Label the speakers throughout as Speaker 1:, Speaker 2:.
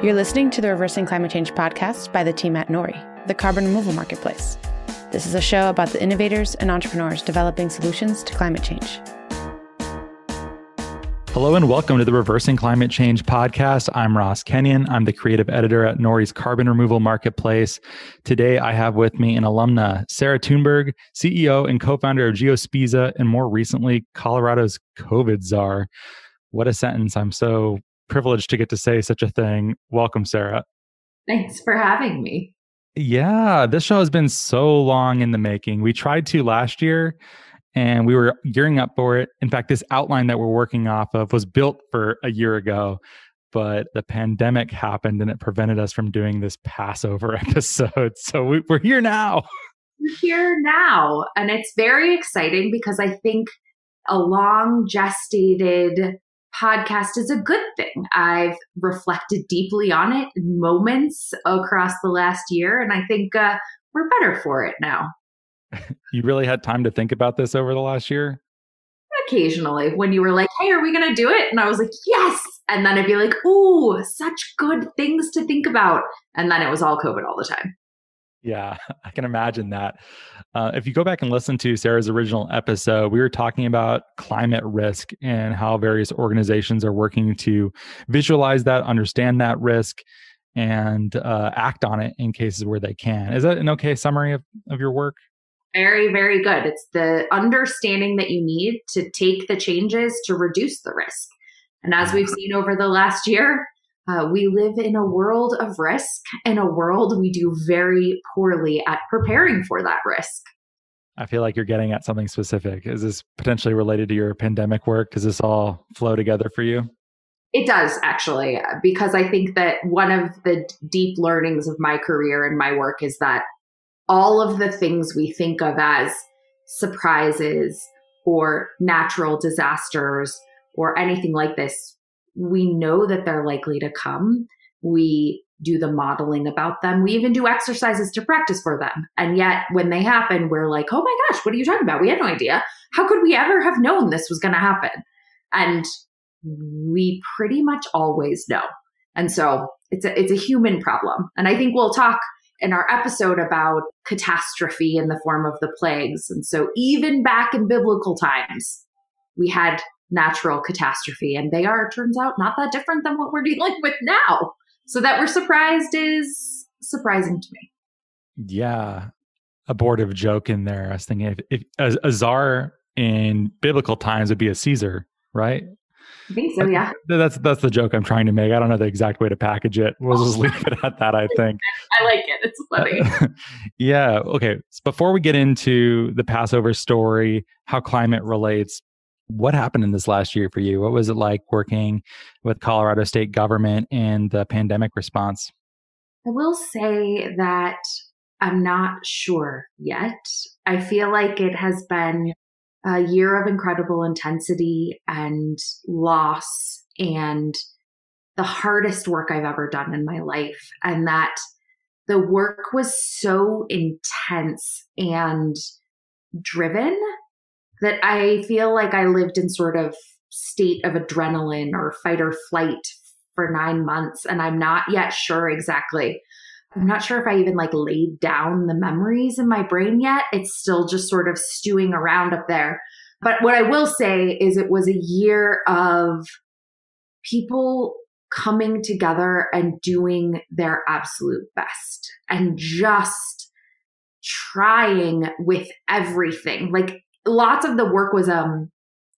Speaker 1: You're listening to the Reversing Climate Change podcast by the team at Nori, the carbon removal marketplace. This is a show about the innovators and entrepreneurs developing solutions to climate change.
Speaker 2: Hello and welcome to the Reversing Climate Change podcast. I'm Ross Kenyon. I'm the creative editor at Nori's Carbon Removal Marketplace. Today, I have with me an alumna, Sarah Tuneberg, CEO and co founder of Geospiza, and more recently, Colorado's COVID czar. What a sentence. I'm so privileged to get to say such a thing. Welcome, Sarah.
Speaker 3: Thanks for having me.
Speaker 2: Yeah, this show has been so long in the making. We tried to last year and we were gearing up for it. In fact, this outline that we're working off of was built for a year ago, but the pandemic happened and it prevented us from doing this Passover episode. So we, are here now.
Speaker 3: We're here now. And it's very exciting because I think a long gestated podcast is a good thing. I've reflected deeply on it in moments across the last year, and I think uh, we're better for it now.
Speaker 2: you really had time to think about this over the last year?
Speaker 3: Occasionally, when you were like, hey, are we going to do it? And I was like, yes. And then I'd be like, ooh, such good things to think about. And then it was all COVID all the time.
Speaker 2: Yeah, I can imagine that. Uh, if you go back and listen to Sarah's original episode, we were talking about climate risk and how various organizations are working to visualize that, understand that risk, and uh, act on it in cases where they can. Is that an okay summary of, of your work?
Speaker 3: Very, very good. It's the understanding that you need to take the changes to reduce the risk. And as we've seen over the last year, uh, we live in a world of risk, in a world we do very poorly at preparing for that risk.
Speaker 2: I feel like you're getting at something specific. Is this potentially related to your pandemic work? Does this all flow together for you?
Speaker 3: It does actually, because I think that one of the deep learnings of my career and my work is that all of the things we think of as surprises or natural disasters or anything like this we know that they're likely to come. We do the modeling about them. We even do exercises to practice for them. And yet, when they happen, we're like, oh my gosh, what are you talking about? We had no idea. How could we ever have known this was going to happen? And we pretty much always know. And so it's a, it's a human problem. And I think we'll talk in our episode about catastrophe in the form of the plagues. And so even back in biblical times, we had natural catastrophe. And they are, turns out, not that different than what we're dealing with now. So that we're surprised is surprising to me.
Speaker 2: Yeah. Abortive joke in there. I was thinking if, if a, a czar in biblical times would be a Caesar, right?
Speaker 3: I think so, yeah.
Speaker 2: That's that's the joke I'm trying to make. I don't know the exact way to package it. We'll just leave it at that. I think.
Speaker 3: I like it. It's funny.
Speaker 2: yeah. Okay. So before we get into the Passover story, how climate relates, what happened in this last year for you? What was it like working with Colorado state government and the pandemic response?
Speaker 3: I will say that I'm not sure yet. I feel like it has been a year of incredible intensity and loss and the hardest work I've ever done in my life. And that the work was so intense and driven that I feel like I lived in sort of state of adrenaline or fight or flight for nine months. And I'm not yet sure exactly. I'm not sure if I even like laid down the memories in my brain yet. It's still just sort of stewing around up there. But what I will say is it was a year of people coming together and doing their absolute best and just trying with everything. Like lots of the work was um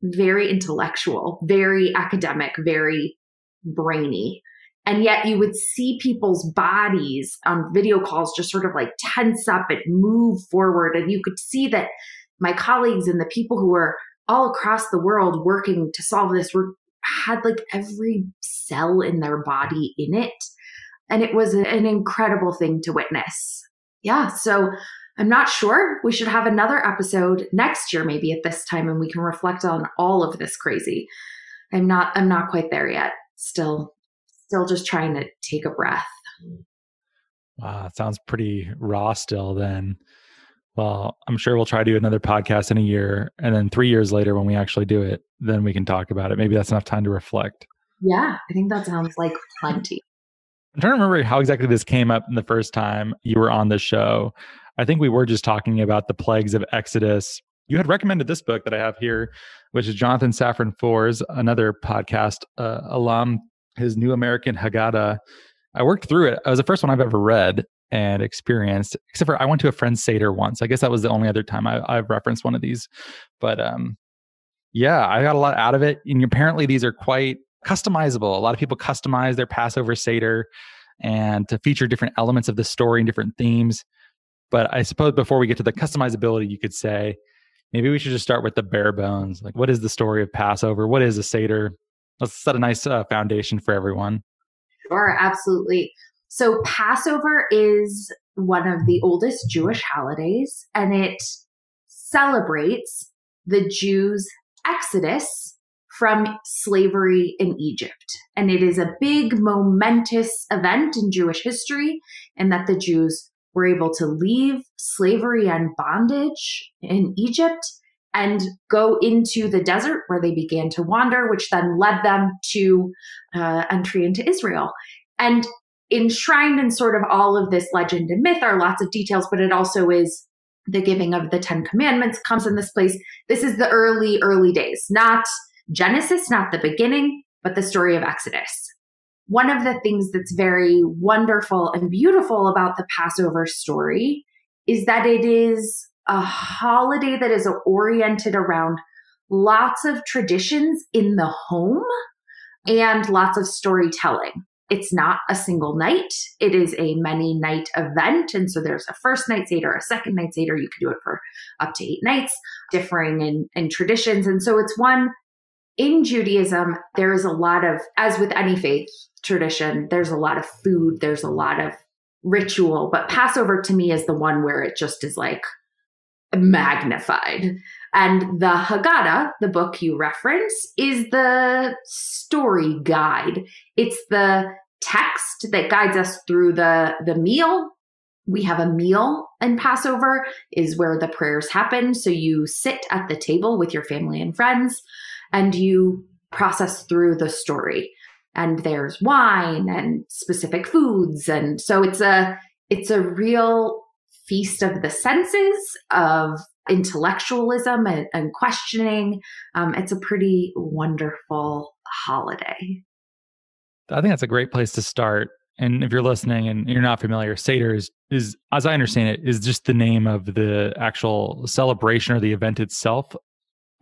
Speaker 3: very intellectual, very academic, very brainy. And yet you would see people's bodies on video calls just sort of like tense up and move forward. And you could see that my colleagues and the people who were all across the world working to solve this were had like every cell in their body in it. And it was an incredible thing to witness. Yeah. So I'm not sure. We should have another episode next year, maybe at this time, and we can reflect on all of this crazy. I'm not. I'm not quite there yet. Still, still just trying to take a breath.
Speaker 2: Wow, it sounds pretty raw still. Then, well, I'm sure we'll try to do another podcast in a year, and then three years later, when we actually do it, then we can talk about it. Maybe that's enough time to reflect.
Speaker 3: Yeah, I think that sounds like plenty.
Speaker 2: I'm trying to remember how exactly this came up in the first time you were on the show. I think we were just talking about the plagues of Exodus. You had recommended this book that I have here, which is Jonathan Safran Foer's, another podcast uh, alum, his New American Haggadah. I worked through it. It was the first one I've ever read and experienced, except for I went to a friend's Seder once. I guess that was the only other time I, have referenced one of these. But um, yeah, I got a lot out of it. And apparently, these are quite customizable. A lot of people customize their Passover Seder and to feature different elements of the story and different themes. But I suppose before we get to the customizability, you could say maybe we should just start with the bare bones. Like, what is the story of Passover? What is a Seder? Let's set a nice uh, foundation for everyone.
Speaker 3: Sure, absolutely. So, Passover is one of the oldest Jewish holidays, and it celebrates the Jews' exodus from slavery in Egypt. And it is a big, momentous event in Jewish history, in that the Jews were able to leave slavery and bondage in Egypt and go into the desert where they began to wander, which then led them to uh, entry into Israel. And enshrined in sort of all of this legend and myth are lots of details, but it also is the giving of the Ten Commandments comes in this place. This is the early, early days, not Genesis, not the beginning, but the story of Exodus. One of the things that's very wonderful and beautiful about the Passover story is that it is a holiday that is oriented around lots of traditions in the home and lots of storytelling. It's not a single night. It is a many night event. And so there's a first night Seder, a second night Seder. You can do it for up to eight nights, differing in, in traditions. And so it's one in Judaism, there is a lot of, as with any faith tradition, there's a lot of food, there's a lot of ritual, but Passover to me is the one where it just is like magnified. And the Haggadah, the book you reference, is the story guide. It's the text that guides us through the, the meal. We have a meal in Passover is where the prayers happen. So you sit at the table with your family and friends and you process through the story. And there's wine and specific foods. And so it's a, it's a real feast of the senses of intellectualism and, and questioning. Um, it's a pretty wonderful holiday.
Speaker 2: I think that's a great place to start. And if you're listening and you're not familiar, Seder is, is, as I understand it, is just the name of the actual celebration or the event itself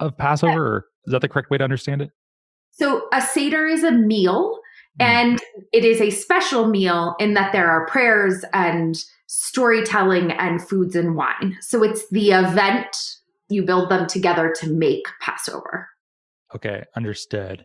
Speaker 2: of Passover. Is that the correct way to understand it?
Speaker 3: So a Seder is a meal hmm. and it is a special meal in that there are prayers and storytelling and foods and wine. So it's the event, you build them together to make Passover.
Speaker 2: Okay, understood.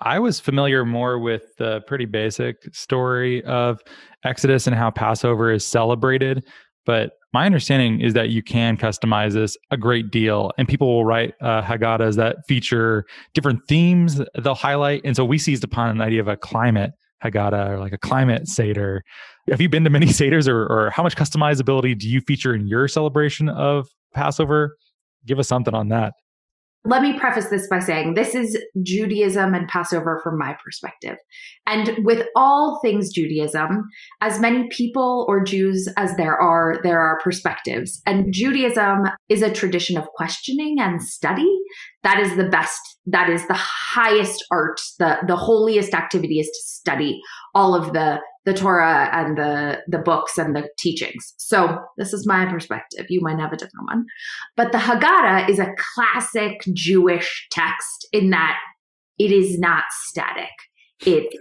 Speaker 2: I was familiar more with the pretty basic story of Exodus and how Passover is celebrated, but my understanding is that you can customize this a great deal, and people will write uh, Haggadahs that feature different themes they'll highlight. And so we seized upon an idea of a climate Haggadah or like a climate Seder have you been to many Seders or, or how much customizability do you feature in your celebration of Passover? Give us something on that.
Speaker 3: Let me preface this by saying this is Judaism and Passover from my perspective. And with all things Judaism, as many people or Jews as there are, there are perspectives. And Judaism is a tradition of questioning and study. That is the best, that is the highest art, the, the holiest activity is to study all of the the Torah and the the books and the teachings. So this is my perspective. You might have a different one. But the Haggadah is a classic Jewish text in that it is not static. It's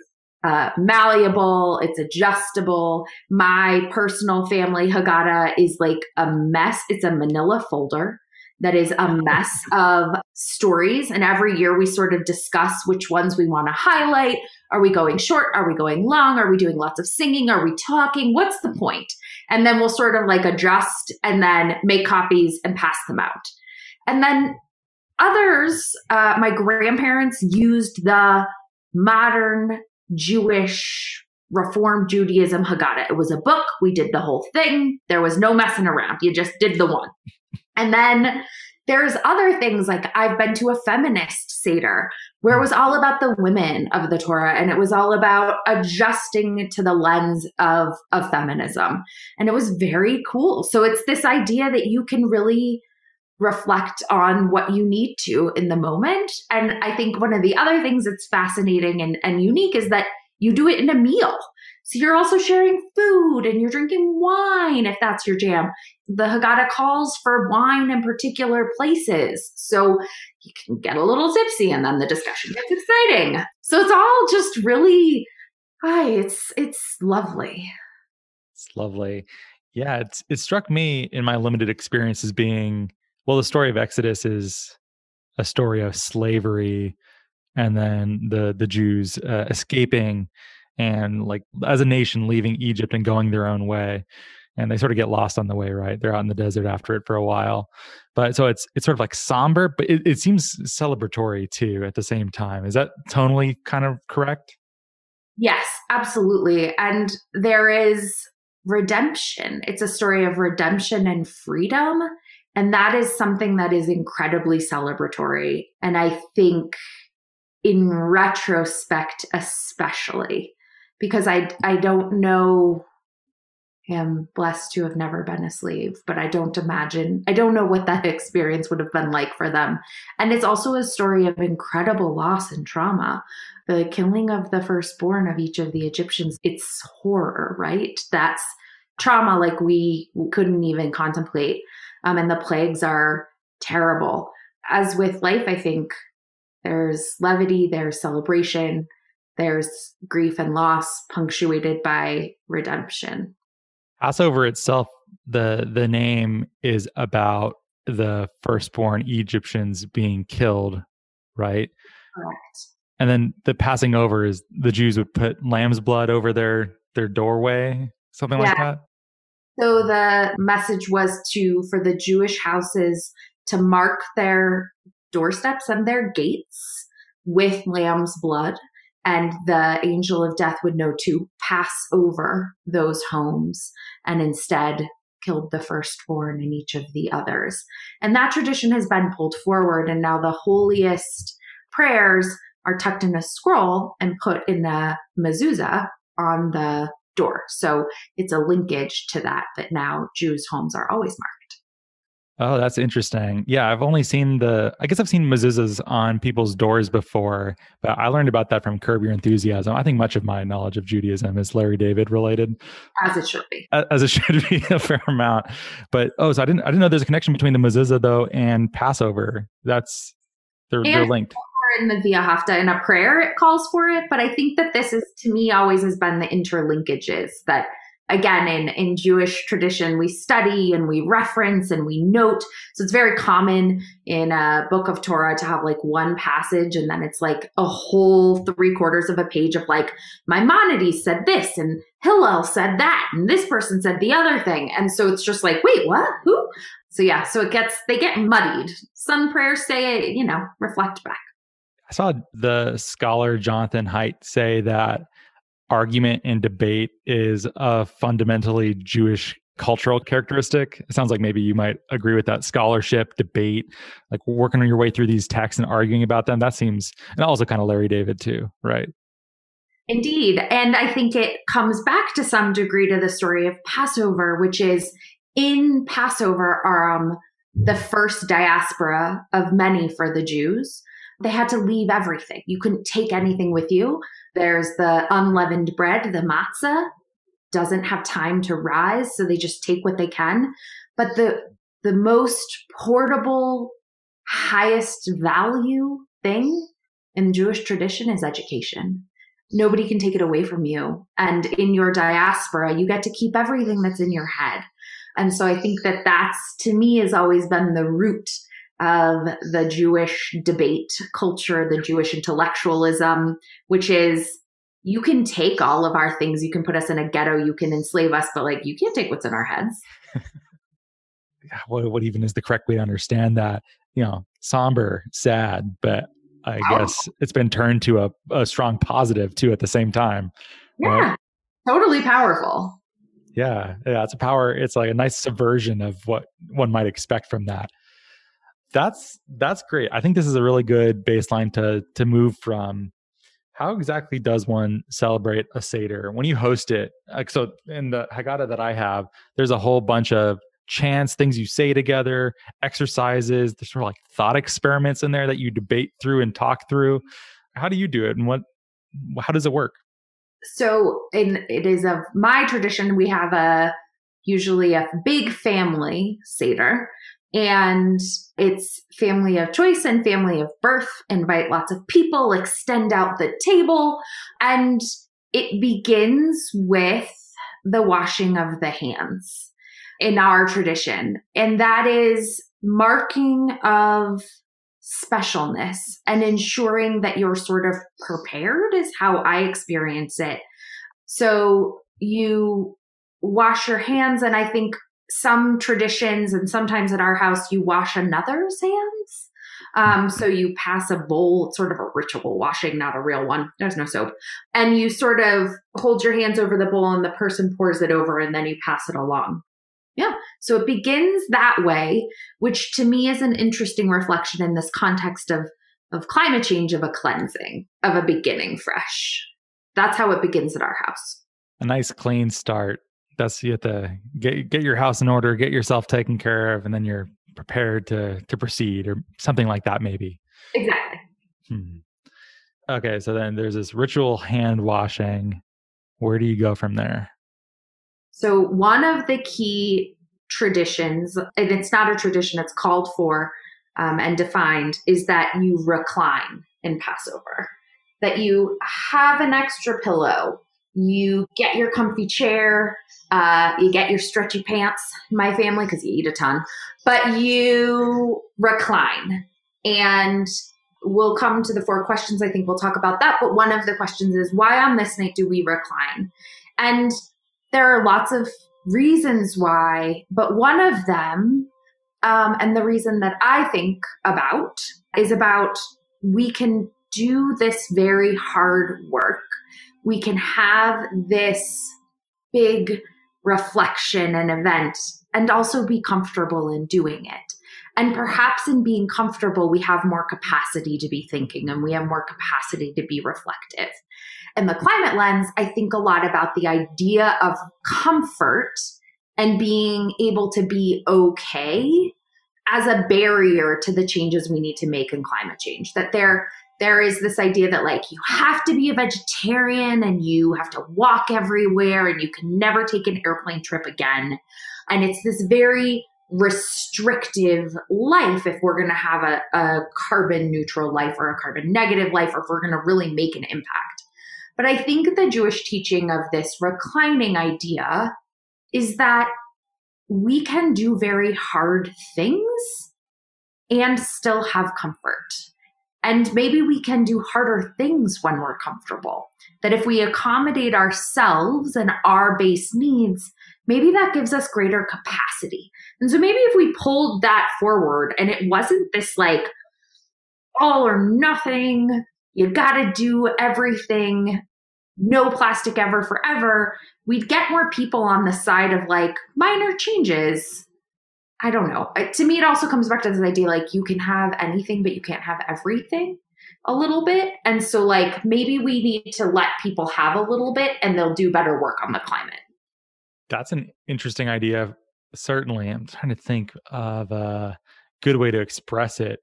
Speaker 3: uh, malleable, it's adjustable. My personal family Haggadah is like a mess. It's a manila folder that is a mess of stories. And every year we sort of discuss which ones we want to highlight. Are we going short? Are we going long? Are we doing lots of singing? Are we talking? What's the point? And then we'll sort of like adjust and then make copies and pass them out. And then others, uh, my grandparents used the modern Jewish Reform Judaism Haggadah. It was a book. We did the whole thing. There was no messing around. You just did the one. And then there's other things like I've been to a feminist Seder where it was all about the women of the Torah and it was all about adjusting to the lens of, of feminism. And it was very cool. So it's this idea that you can really reflect on what you need to in the moment. And I think one of the other things that's fascinating and, and unique is that you do it in a meal. So you're also sharing food and you're drinking wine if that's your jam. The Haggadah calls for wine in particular places. So you can get a little tipsy and then the discussion gets exciting. So it's all just really hi, it's it's lovely.
Speaker 2: It's lovely. Yeah, it's it struck me in my limited experience as being well, the story of Exodus is a story of slavery and then the the Jews uh, escaping and like as a nation leaving Egypt and going their own way. And they sort of get lost on the way, right? They're out in the desert after it for a while. But so it's it's sort of like somber, but it, it seems celebratory too at the same time. Is that tonally kind of correct?
Speaker 3: Yes, absolutely. And there is redemption. It's a story of redemption and freedom. And that is something that is incredibly celebratory. And I think in retrospect, especially, because I I don't know am blessed to have never been a slave, but I don't imagine, I don't know what that experience would have been like for them. And it's also a story of incredible loss and trauma. The killing of the firstborn of each of the Egyptians, it's horror, right? That's trauma like we couldn't even contemplate. Um, and the plagues are terrible. As with life, I think there's levity, there's celebration, there's grief and loss punctuated by redemption.
Speaker 2: Passover itself, the the name is about the firstborn Egyptians being killed, right?
Speaker 3: Correct.
Speaker 2: And then the passing over is the Jews would put lamb's blood over their their doorway, something yeah. like that.
Speaker 3: So the message was to for the Jewish houses to mark their doorsteps and their gates with lamb's blood and the angel of death would know to pass over those homes and instead killed the firstborn in each of the others. And that tradition has been pulled forward, and now the holiest prayers are tucked in a scroll and put in the mezuzah on the door. So it's a linkage to that, that now Jews' homes are always marked.
Speaker 2: Oh, that's interesting. Yeah, I've only seen the, I guess I've seen mezuzahs on people's doors before, but I learned about that from Curb Your Enthusiasm. I think much of my knowledge of Judaism is Larry David related.
Speaker 3: As it should be.
Speaker 2: As it should be a fair amount. But, oh, so I didn't, I didn't know there's a connection between the mezuzah though and Passover. That's, they're, they're linked.
Speaker 3: In the V'ahavta in a prayer, it calls for it. But I think that this is, to me, always has been the interlinkages that again in in Jewish tradition we study and we reference and we note. So it's very common in a book of Torah to have like one passage and then it's like a whole three quarters of a page of like Maimonides said this and Hillel said that and this person said the other thing. And so it's just like wait what? Who? So yeah so it gets they get muddied. Some prayers say you know reflect back.
Speaker 2: I saw the scholar Jonathan Haidt say that argument and debate is a fundamentally Jewish cultural characteristic. It sounds like maybe you might agree with that scholarship, debate, like working on your way through these texts and arguing about them. That seems, and also kind of Larry David too, right?
Speaker 3: Indeed. And I think it comes back to some degree to the story of Passover, which is in Passover are um, the first diaspora of many for the Jews. They had to leave everything. You couldn't take anything with you. There's the unleavened bread, the matzah, doesn't have time to rise, so they just take what they can. But the the most portable, highest value thing in Jewish tradition is education. Nobody can take it away from you. And in your diaspora, you get to keep everything that's in your head. And so I think that that's, to me, has always been the root of the Jewish debate culture, the Jewish intellectualism, which is you can take all of our things, you can put us in a ghetto, you can enslave us, but like you can't take what's in our heads.
Speaker 2: what, what even is the correct way to understand that? You know, somber, sad, but I oh. guess it's been turned to a, a strong positive too at the same time.
Speaker 3: Yeah, right? totally powerful.
Speaker 2: Yeah, yeah, it's a power. It's like a nice subversion of what one might expect from that that's that's great. I think this is a really good baseline to to move from. How exactly does one celebrate a seder when you host it? Like so, in the Haggadah that I have, there's a whole bunch of chants, things you say together, exercises. There's sort of like thought experiments in there that you debate through and talk through. How do you do it, and what? How does it work?
Speaker 3: So, in it is of my tradition. We have a usually a big family seder and it's family of choice and family of birth. Invite lots of people extend out the table. And it begins with the washing of the hands in our tradition. And that is marking of specialness and ensuring that you're sort of prepared is how i experience it. So you wash your hands and i think some traditions and sometimes at our house you wash another's hands. Um, so you pass a bowl sort of a ritual washing not a real one. There's no soap. And you sort of hold your hands over the bowl and the person pours it over and then you pass it along. Yeah so it begins that way which to me is an interesting reflection in this context of of climate change of a cleansing of a beginning fresh. That's how it begins at our house.
Speaker 2: A nice clean start that's you have to get get your house in order, get yourself taken care of, and then you're prepared to to proceed or something like that, maybe.
Speaker 3: Exactly.
Speaker 2: Hmm. Okay, so then there's this ritual hand washing. Where do you go from there?
Speaker 3: So one of the key traditions, and it's not a tradition; it's called for um, and defined, is that you recline in Passover. That you have an extra pillow you get your comfy chair, uh, you get your stretchy pants, my family, because you eat a ton, but you recline. And we'll come to the four questions. I think we'll talk about that. But one of the questions is why on this night do we recline? And there are lots of reasons why, but one of them, um, and the reason that I think about, is about we can do this very hard work we can have this big reflection and event and also be comfortable in doing it. And perhaps in being comfortable, we have more capacity to be thinking and we have more capacity to be reflective. In the climate lens, I think a lot about the idea of comfort and being able to be okay as a barrier to the changes we need to make in climate change. That there there is this idea that like you have to be a vegetarian and you have to walk everywhere and you can never take an airplane trip again. And it's this very restrictive life if we're going to have a, a, carbon neutral life or a carbon negative life or if we're going to really make an impact. But I think the Jewish teaching of this reclining idea is that we can do very hard things and still have comfort. And maybe we can do harder things when we're comfortable. That if we accommodate ourselves and our base needs, maybe that gives us greater capacity. And so maybe if we pulled that forward and it wasn't this like all or nothing, you gotta do everything, no plastic ever forever, we'd get more people on the side of like minor changes I don't know. to me, it also comes back to this idea like you can have anything, but you can't have everything a little bit. And so, like, maybe we need to let people have a little bit and they'll do better work on the climate.
Speaker 2: That's an interesting idea. Certainly. I'm trying to think of a good way to express it.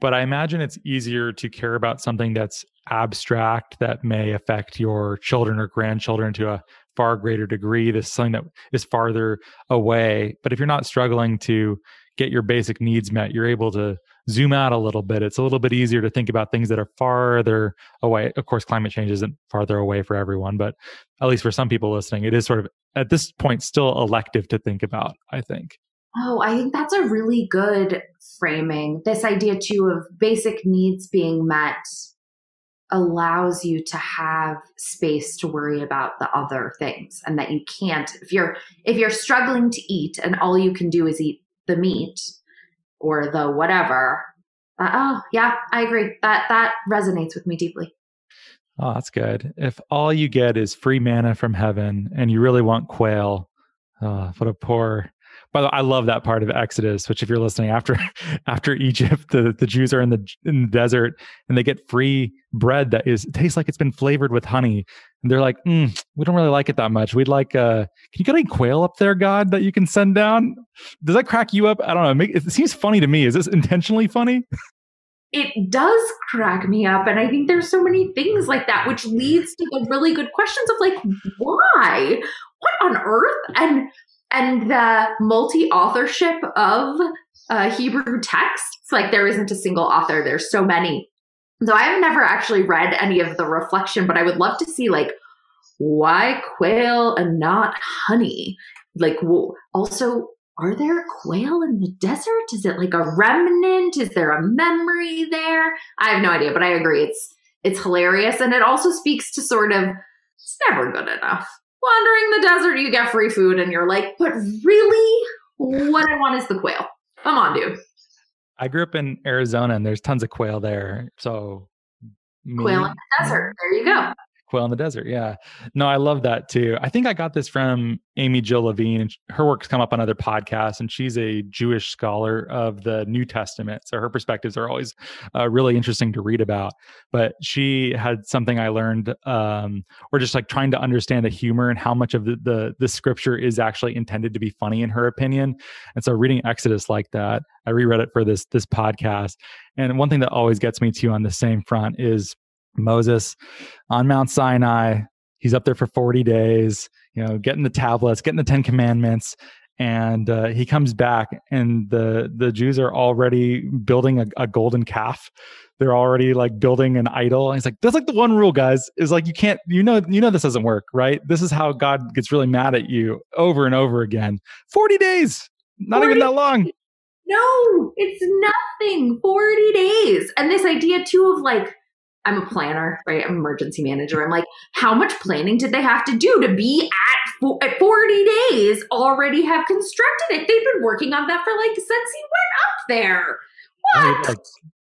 Speaker 2: But I imagine it's easier to care about something that's abstract that may affect your children or grandchildren to a far greater degree. This is something that is farther away. But if you're not struggling to get your basic needs met, you're able to zoom out a little bit. It's a little bit easier to think about things that are farther away. Of course, climate change isn't farther away for everyone, but at least for some people listening, it is sort of at this point still elective to think about, I think.
Speaker 3: Oh, I think that's a really good framing. This idea too of basic needs being met allows you to have space to worry about the other things and that you can't if you're if you're struggling to eat and all you can do is eat the meat or the whatever uh, oh yeah i agree. That that resonates with me deeply.
Speaker 2: Oh that's good. If all you get is free manna from heaven and you really want quail uh, what a poor By the way, I love that part of Exodus. Which, if you're listening, after after Egypt, the, the Jews are in the in the desert and they get free bread that is tastes like it's been flavored with honey, and they're like, mm, "We don't really like it that much. We'd like, uh, can you get any quail up there, God, that you can send down?" Does that crack you up? I don't know. It seems funny to me. Is this intentionally funny?
Speaker 3: it does crack me up and i think there's so many things like that which leads to the really good questions of like why what on earth and and the multi-authorship of uh, hebrew texts like there isn't a single author there's so many so i've never actually read any of the reflection but i would love to see like why quail and not honey like also are there quail in the desert? Is it like a remnant? Is there a memory there? I have no idea, but I agree. It's it's hilarious, and it also speaks to sort of it's never good enough. Wandering the desert, you get free food, and you're like, but really, what I want is the quail. Come on, dude.
Speaker 2: I grew up in Arizona, and there's tons of quail there. So
Speaker 3: quail in the desert. There you go.
Speaker 2: Quail in the Desert. Yeah. No, I love that too. I think I got this from Amy Jill Levine, and her work's come up on other podcasts, and she's a Jewish scholar of the New Testament. So her perspectives are always uh, really interesting to read about. But she had something I learned, um, or just like trying to understand the humor and how much of the, the, the scripture is actually intended to be funny, in her opinion. And so reading Exodus like that, I reread it for this this podcast. And one thing that always gets me too on the same front is Moses on Mount Sinai. He's up there for 40 days, you know, getting the tablets, getting the 10 commandments. And uh, he comes back, and the the Jews are already building a, a golden calf. They're already like building an idol. And he's like, "That's like the one rule, guys. Is like you can't, you know, you know this doesn't work, right? This is how God gets really mad at you over and over again. Forty days, not 40? even that long.
Speaker 3: No, it's nothing. Forty days, and this idea too of like I'm a planner, right? I'm emergency manager. I'm like, how much planning did they have to do to be at, at 40 days already have constructed it? They've been working on that for like since he went up there. What?
Speaker 2: Like,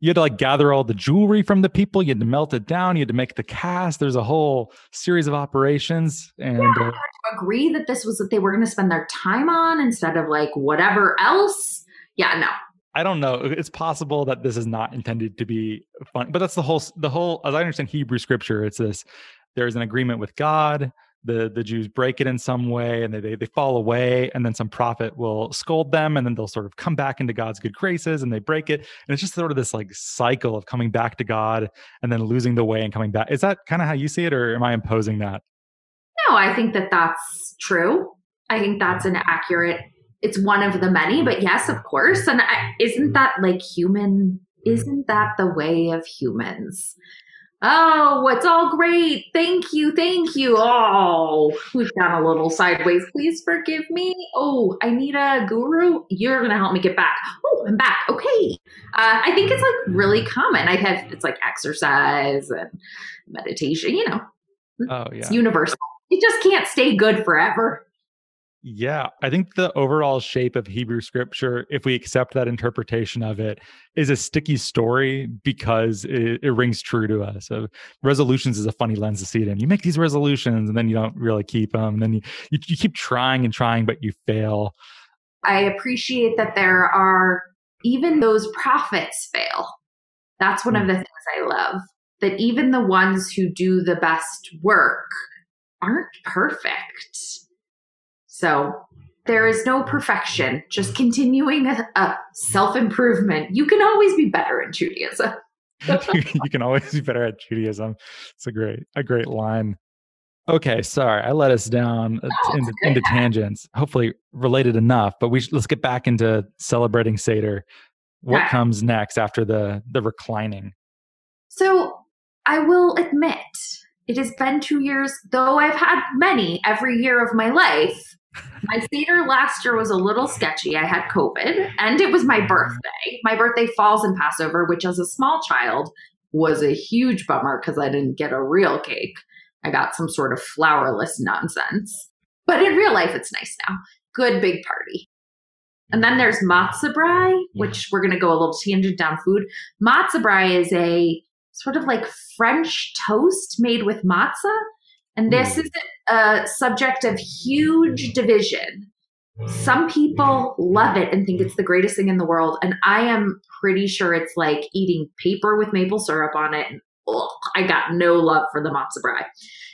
Speaker 2: you had to like gather all the jewelry from the people. You had to melt it down. You had to make the cast. There's a whole series of operations. And yeah,
Speaker 3: uh, agree that this was what they were going to spend their time on instead of like whatever else. Yeah, no,
Speaker 2: I don't know. It's possible that this is not intended to be fun, but that's the whole the whole. As I understand Hebrew scripture, it's this: there's an agreement with God. The the Jews break it in some way, and they, they they fall away, and then some prophet will scold them, and then they'll sort of come back into God's good graces, and they break it, and it's just sort of this like cycle of coming back to God and then losing the way and coming back. Is that kind of how you see it, or am I imposing that?
Speaker 3: No, I think that that's true. I think that's an accurate it's one of the many, but yes, of course. And I, isn't that like human? Isn't that the way of humans? Oh, it's all great. Thank you. Thank you. Oh, we've gone a little sideways. Please forgive me. Oh, I need a guru. You're going to help me get back. Oh, I'm back. Okay. Uh, I think it's like really common. I have, it's like exercise and meditation, you know.
Speaker 2: Oh, yeah.
Speaker 3: It's universal. You just can't stay good forever.
Speaker 2: Yeah, I think the overall shape of Hebrew scripture, if we accept that interpretation of it, is a sticky story because it, it, rings true to us. So resolutions is a funny lens to see it in. You make these resolutions and then you don't really keep them. And then you, you, you keep trying and trying, but you fail.
Speaker 3: I appreciate that there are even those prophets fail. That's one mm. of the things I love. That even the ones who do the best work aren't perfect so there is no perfection, just continuing a, a self improvement. You can always be better in Judaism.
Speaker 2: you can always be better at Judaism. It's a great, a great line. Okay, sorry, I let us down uh, no, into, into, tangents. Hopefully, related enough. But we let's get back into celebrating Seder. What yeah. comes next after the the reclining?
Speaker 3: So, I will admit, it has been two years. Though I've had many every year of my life, my theater last year was a little sketchy. I had COVID and it was my mm-hmm. birthday. My birthday falls in Passover, which as a small child was a huge bummer because I didn't get a real cake. I got some sort of flourless nonsense. But in real life, it's nice now. Good big party. And then there's matzah brai, which we're going to go a little tangent down food. Matzah brai is a sort of like French toast made with matzah and this mm. is a subject of huge division Some people love it and think it's the greatest thing in the world. And I am pretty sure it's like eating paper with maple syrup on it. And ugh, I got no love for the matzo brie.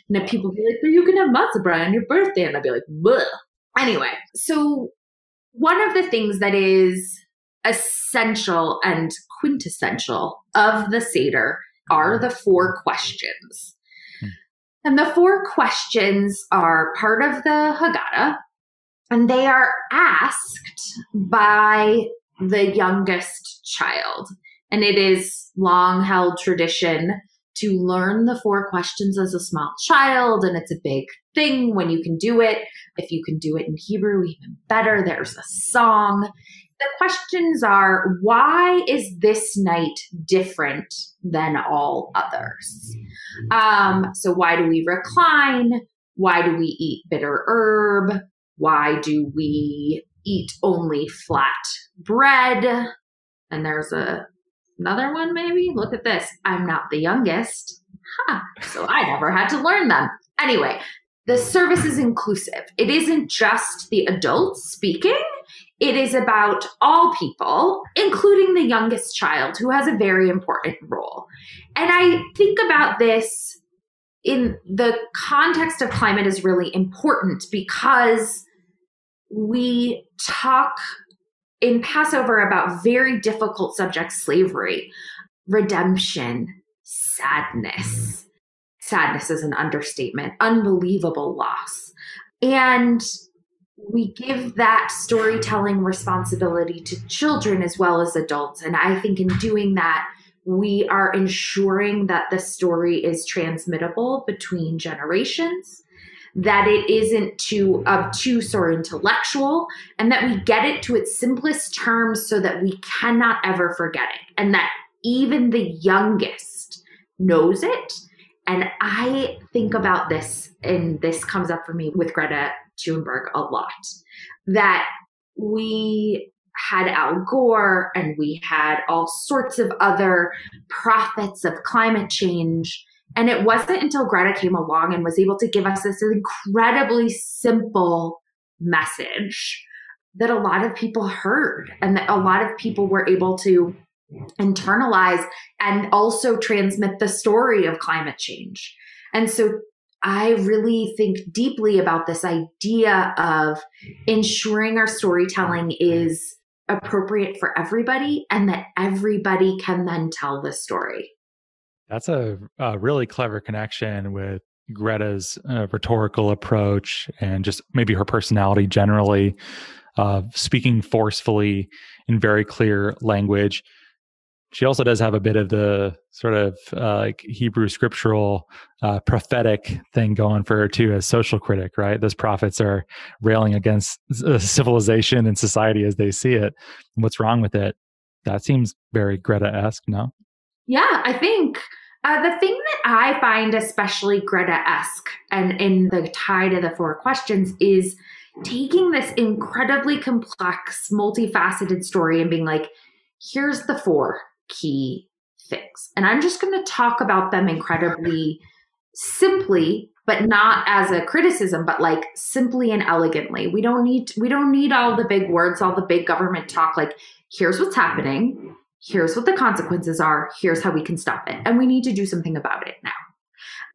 Speaker 3: And then people be like, but you can have matzo brie on your birthday. And I'd be like, Bleh. anyway. So one of the things that is essential and quintessential of the Seder are the four questions. And the four questions are part of the Haggadah, and they are asked by the youngest child. And it is long held tradition to learn the four questions as a small child, and it's a big thing when you can do it. If you can do it in Hebrew, even better. There's a song. The questions are why is this night different than all others? Um, so, why do we recline? Why do we eat bitter herb? Why do we eat only flat bread? And there's a another one, maybe. Look at this. I'm not the youngest. Huh. So I never had to learn them. Anyway, the service is inclusive. It isn't just the adults speaking, it is about all people, including the youngest child, who has a very important role. And I think about this in the context of climate is really important because we talk in Passover about very difficult subjects slavery, redemption, sadness. Sadness is an understatement, unbelievable loss. And we give that storytelling responsibility to children as well as adults. And I think in doing that, we are ensuring that the story is transmittable between generations, that it isn't too obtuse or intellectual, and that we get it to its simplest terms so that we cannot ever forget it, and that even the youngest knows it. And I think about this, and this comes up for me with Greta Thunberg a lot that we had Al Gore and we had all sorts of other prophets of climate change. And it wasn't until Greta came along and was able to give us this incredibly simple message that a lot of people heard and that a lot of people were able to internalize and also transmit the story of climate change. And so I really think deeply about this idea of ensuring our storytelling is appropriate for everybody and that everybody can then tell the story.
Speaker 2: That's a, a really clever connection with Greta's uh, rhetorical approach and just maybe her personality generally, uh, speaking forcefully in very clear language she also does have a bit of the sort of uh, like Hebrew scriptural uh, prophetic thing going for her too, as social critic, right? Those prophets are railing against civilization and society as they see it. What's wrong with it? That seems very Greta esque, no?
Speaker 3: Yeah, I think uh, the thing that I find especially Greta esque and in the tie to the four questions is taking this incredibly complex, multifaceted story and being like, here's the four key things. And I'm just going to talk about them incredibly simply but not as a criticism but like simply and elegantly. We don't need we don't need all the big words all the big government talk like here's what's happening. Here's what the consequences are. Here's how we can stop it. And we need to do something about it now.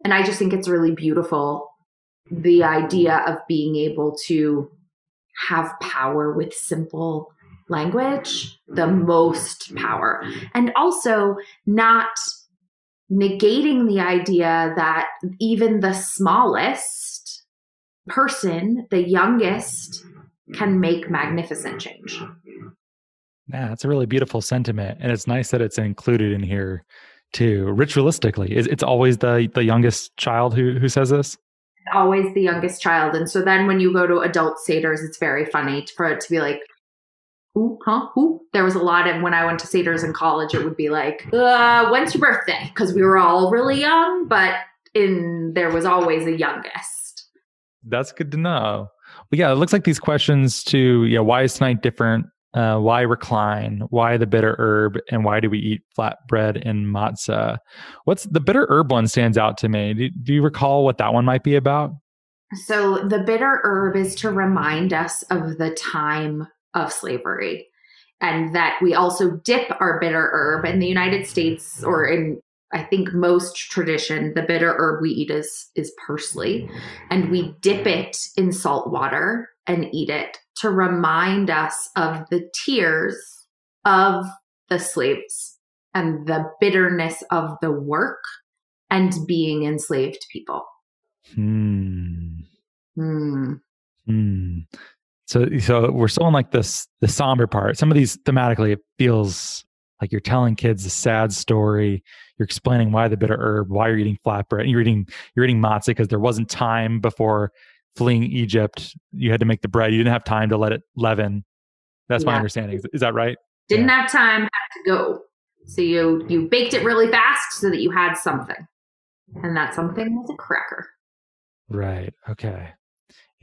Speaker 3: And i just think it's really beautiful the idea of being able to have power with simple language the most power. And also not negating the idea that even the smallest person, the youngest, can make magnificent change.
Speaker 2: Yeah, that's a really beautiful sentiment. And it's nice that it's included in here too. Ritualistically, it's always the the youngest child who who says this?
Speaker 3: Always the youngest child. And so then when you go to adult seders, it's very funny for it to be like, huh? There was a lot of when I went to Seders in college, it would be like, uh, when's your birthday? Because we were all really young, but in there was always a youngest.
Speaker 2: That's good to know. Well, yeah, it looks like these questions to yeah, why is tonight different? Uh, why recline? Why the bitter herb? And why do we eat flatbread and matzah? What's the bitter herb one stands out to me? Do, do you recall what that one might be about?
Speaker 3: So the bitter herb is to remind us of the time of slavery and that we also dip our bitter herb in the United States or in I think most tradition the bitter herb we eat is is parsley and we dip it in salt water and eat it to remind us of the tears of the slaves and the bitterness of the work and being enslaved people.
Speaker 2: Hmm.
Speaker 3: Hmm.
Speaker 2: Hmm. So, so we're still in like this the somber part. Some of these thematically, it feels like you're telling kids a sad story. You're explaining why the bitter herb, why you're eating flatbread. You're eating you're eating matzah because there wasn't time before fleeing Egypt. You had to make the bread. You didn't have time to let it leaven. That's yeah. my understanding. Is, is, that right?
Speaker 3: Didn't yeah. have time, had to go. So you you baked it really fast so that you had something, and that something was a cracker.
Speaker 2: Right. Okay.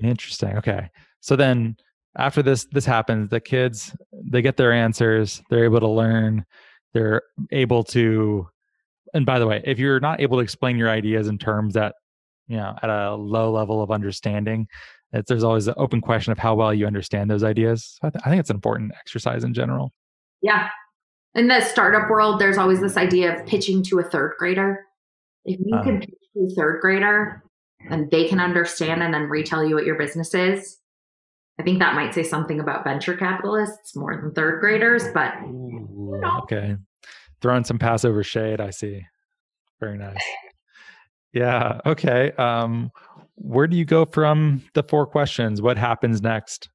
Speaker 2: Interesting. Okay. So then after this this happens, the kids they get their answers, they're able to learn, they're able to and by the way, if you're not able to explain your ideas in terms that, you know, at a low level of understanding, it's, there's always an open question of how well you understand those ideas. So I, th- I think it's an important exercise in general.
Speaker 3: Yeah. In the startup world, there's always this idea of pitching to a third grader. If you um, can pitch to a third grader and they can understand and then retell you what your business is, I think that might say something about venture capitalists more than third graders, but
Speaker 2: you know. okay. Throwing some Passover shade, I see. Very nice. Yeah. Okay. Um, where do you go from the four questions? What happens next?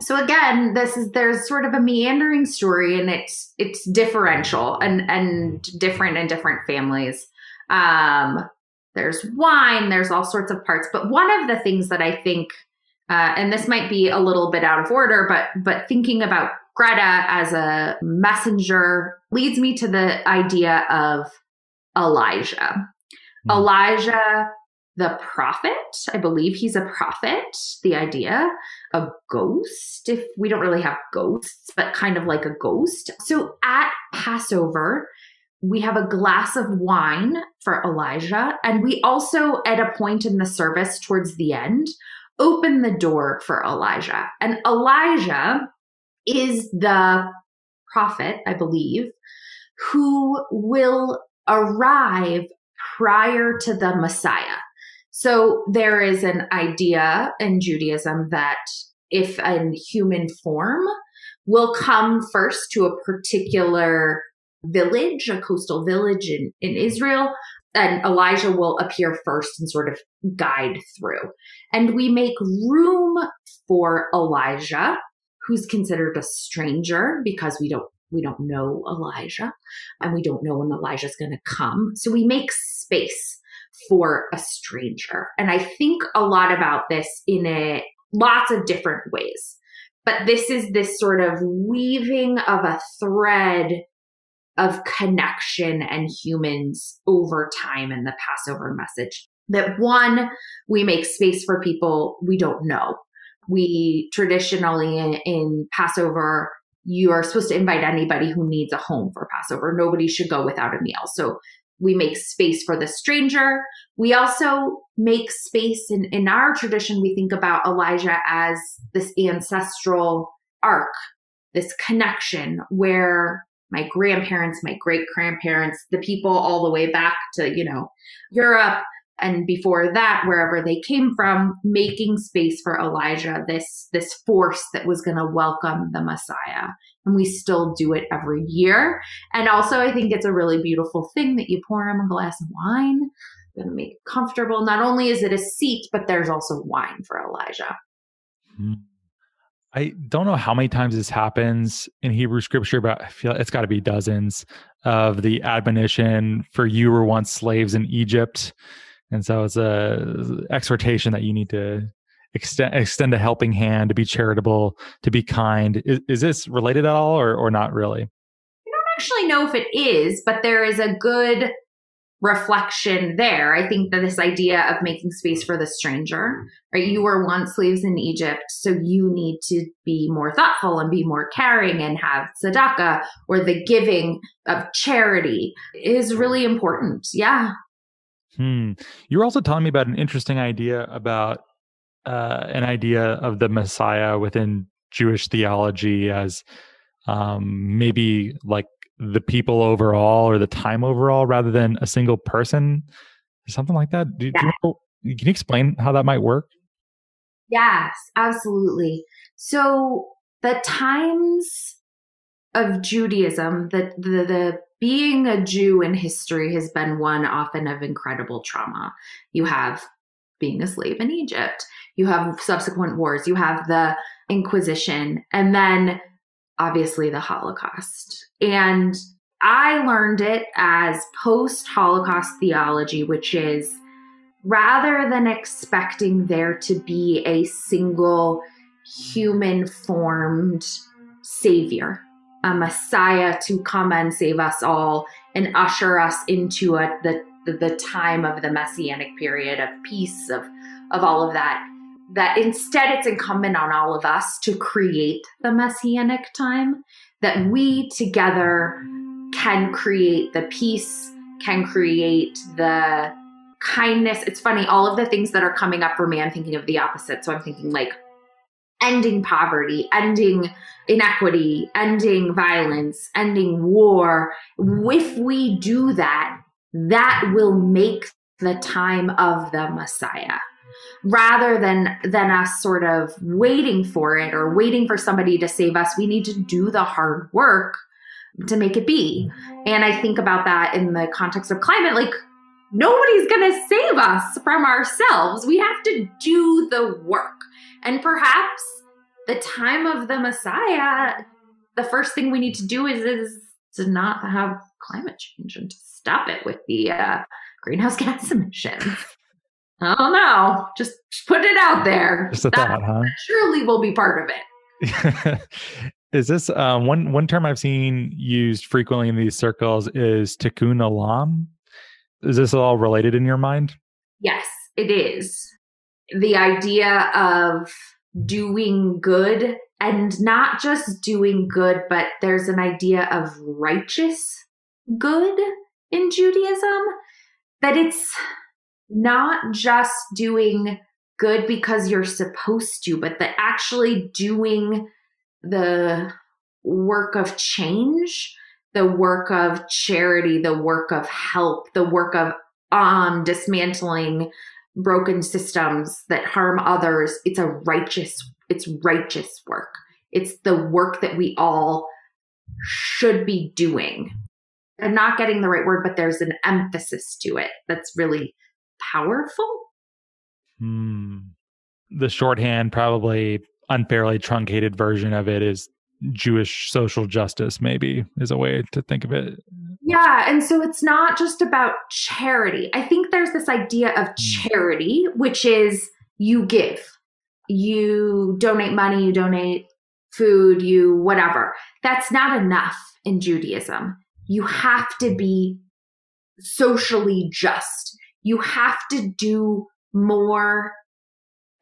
Speaker 3: So again, this is there's sort of a meandering story and it's it's differential and and different in different families. Um, there's wine, there's all sorts of parts, but one of the things that I think uh, and this might be a little bit out of order, but but thinking about Greta as a messenger leads me to the idea of Elijah. Mm. Elijah, the prophet, I believe he's a prophet. The idea, a ghost, if we don't really have ghosts, but kind of like a ghost. So at Passover, we have a glass of wine for Elijah. And we also, at a point in the service towards the end, open the door for Elijah. And Elijah is the prophet, I believe, who will arrive prior to the Messiah. So there is an idea in Judaism that if a human form will come first to a particular village, a coastal village in, in Israel, and Elijah will appear first and sort of guide through. And we make room for Elijah, who's considered a stranger because we don't we don't know Elijah and we don't know when Elijah's going to come. So we make space for a stranger. And I think a lot about this in a lots of different ways. But this is this sort of weaving of a thread of connection and humans over time in the Passover message. That one, we make space for people we don't know. We traditionally in, in Passover, you are supposed to invite anybody who needs a home for Passover. Nobody should go without a meal. So we make space for the stranger. We also make space in, in our tradition. We think about Elijah as this ancestral arc, this connection where my grandparents, my great grandparents, the people all the way back to, you know, Europe and before that wherever they came from making space for Elijah this this force that was going to welcome the Messiah. And we still do it every year. And also I think it's a really beautiful thing that you pour him a glass of wine. Going to make it comfortable. Not only is it a seat but there's also wine for Elijah.
Speaker 2: Mm-hmm. I don't know how many times this happens in Hebrew scripture, but I feel it's got to be dozens of the admonition for you were once slaves in Egypt. And so it's a exhortation that you need to extend extend a helping hand, to be charitable, to be kind. Is, is this related at all or, or not really?
Speaker 3: I don't actually know if it is, but there is a good reflection there. I think that this idea of making space for the stranger, right? You were once slaves in Egypt, so you need to be more thoughtful and be more caring and have tzedakah or the giving of charity is really important. Yeah.
Speaker 2: Hmm. You were also telling me about an interesting idea about uh, an idea of the Messiah within Jewish theology as um, maybe like the people overall or the time overall rather than a single person, something like that. Do, yeah. do you know, can you explain how that might work?
Speaker 3: Yes, absolutely. So the times of Judaism, that the, the being a Jew in history has been one often of incredible trauma. You have being a slave in Egypt, you have subsequent wars, you have the Inquisition, and then obviously the Holocaust. And I learned it as post Holocaust theology, which is rather than expecting there to be a single human formed savior, a messiah to come and save us all and usher us into a, the, the, time of the messianic period of peace, of, of all of that. That instead it's incumbent on all of us to create the messianic time, that we together can create the peace, can create the kindness. It's funny, all of the things that are coming up for me, I'm thinking of the opposite. So I'm thinking like ending poverty, ending inequity, ending violence, ending war. If we do that, that will make the time of the Messiah rather than than us sort of waiting for it or waiting for somebody to save us we need to do the hard work to make it be and i think about that in the context of climate like nobody's going to save us from ourselves. We have to do the work. And perhaps the time of the Messiah, the first thing we need to do is, is to not have climate change and to stop it with the uh, greenhouse gas emissions. I don't know. Just put it out there.
Speaker 2: Just a that thought, huh?
Speaker 3: Surely will be part of
Speaker 2: it. is this um, one one term I've seen used frequently in these circles is tikkun olam? Is this all related in your mind?
Speaker 3: Yes, it is. The idea of doing good and not just doing good, but there's an idea of righteous good in Judaism, that it's not just doing good because you're supposed to, but that actually doing the work of change the work of charity, the work of help, the work of um, dismantling broken systems that harm others. It's a righteous, it's righteous work. It's the work that we all should be doing. I'm not getting the right word, but there's an emphasis to it that's really powerful.
Speaker 2: Hmm. The shorthand, probably unfairly truncated version of it is Jewish social justice, maybe is a way to think of it.
Speaker 3: Yeah. And so it's not just about charity. I think there's this idea of hmm. charity, which is you give, you donate money, you donate food, you whatever. That's not enough in Judaism. You have to be socially just. You have to do more.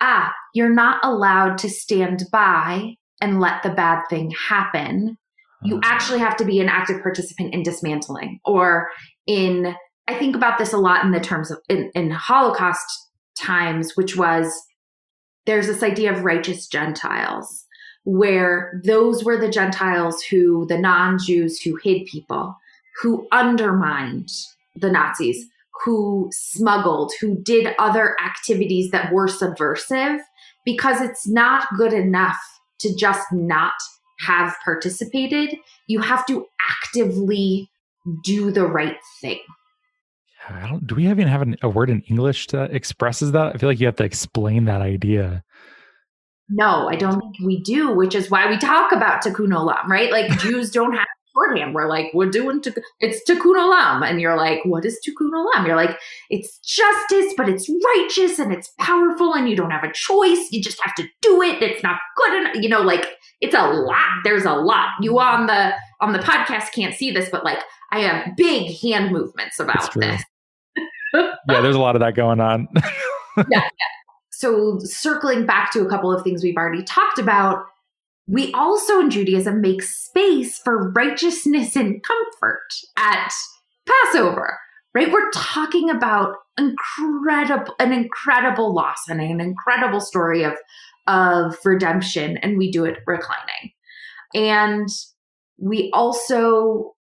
Speaker 3: Ah, you're not allowed to stand by and let the bad thing happen. You uh-huh. actually have to be an active participant in dismantling or in, I think about this a lot in the terms of in, in Holocaust times, which was there's this idea of righteous Gentiles, where those were the Gentiles who, the non Jews who hid people, who undermined the Nazis, who smuggled, who did other activities that were subversive, because it's not good enough to just not have participated. You have to actively do the right thing.
Speaker 2: I don't, do we even have an, a word in English that expresses that? I feel like you have to explain that idea.
Speaker 3: No, I don't think we do, which is why we talk about tikkun olam, right? Like Jews don't have shorthand. We're like, we're doing, tuk- it's tikkun olam. And you're like, what is tikkun olam? You're like, it's justice, but it's righteous and it's powerful and you don't have a choice. You just have to do it. It's not good enough. You know, like it's a lot. There's a lot. You on the, on the podcast can't see this, but like I have big hand movements about this.
Speaker 2: yeah, there's a lot of that going on.
Speaker 3: yeah, yeah. So circling back to a couple of things we've already talked about, we also in Judaism make space for righteousness and comfort at Passover, right? We're talking about incredible, an incredible loss and an incredible story of, of redemption. And we do it reclining. And we also,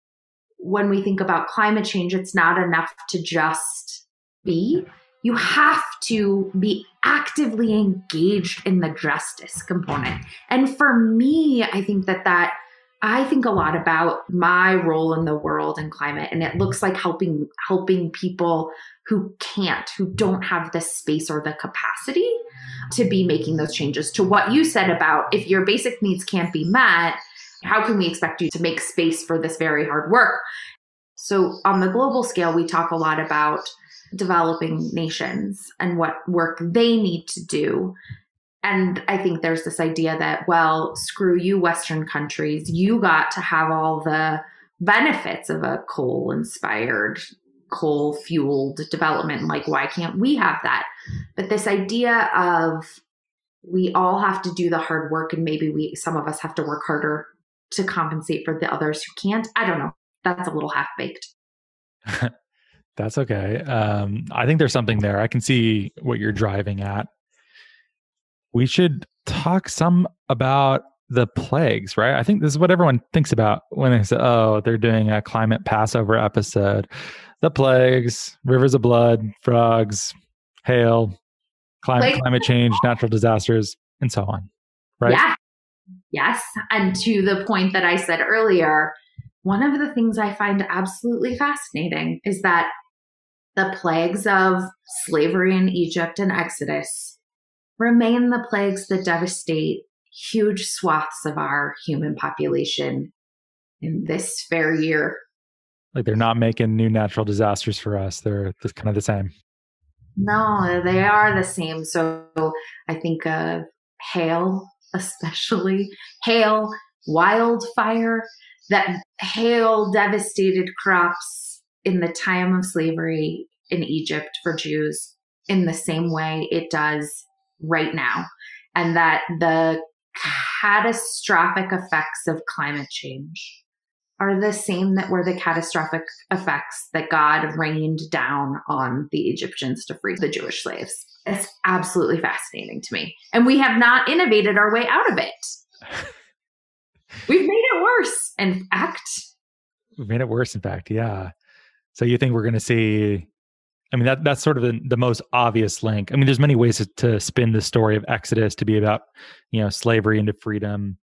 Speaker 3: when we think about climate change, it's not enough to just be. You have to be actively engaged in the justice component. And for me, I think that that I think a lot about my role in the world and climate and it looks like helping helping people who can't who don't have the space or the capacity to be making those changes to what you said about if your basic needs can't be met how can we expect you to make space for this very hard work so on the global scale we talk a lot about developing nations and what work they need to do and I think there's this idea that, well, screw you, Western countries. You got to have all the benefits of a coal inspired, coal fueled development. Like, why can't we have that? But this idea of we all have to do the hard work and maybe we, some of us have to work harder to compensate for the others who can't. I don't know. That's a little half baked.
Speaker 2: That's okay. Um, I think there's something there. I can see what you're driving at we should talk some about the plagues, right? I think this is what everyone thinks about when they say, oh, they're doing a climate Passover episode. The plagues, rivers of blood, frogs, hail, climate, climate change, natural disasters, and so on, right?
Speaker 3: Yeah. Yes. And to the point that I said earlier, one of the things I find absolutely fascinating is that the plagues of slavery in Egypt and Exodus remain the plagues that devastate huge swaths of our human population in this fair year.
Speaker 2: Like they're not making new natural disasters for us. They're just kind of the same.
Speaker 3: No, they are the same. So I think of hail, especially hail, wildfire, that hail devastated crops in the time of slavery in Egypt for Jews in the same way it does right now, and that the catastrophic effects of climate change are the same that were the catastrophic effects that God rained down on the Egyptians to free the Jewish slaves. It's absolutely fascinating to me. And we have not innovated our way out of it. We've made it worse, in fact.
Speaker 2: We've made it worse, in fact, yeah. So you think we're going to see I mean, that that's sort of the, the most obvious link. I mean, there's many ways to, to spin the story of Exodus to be about, you know, slavery into freedom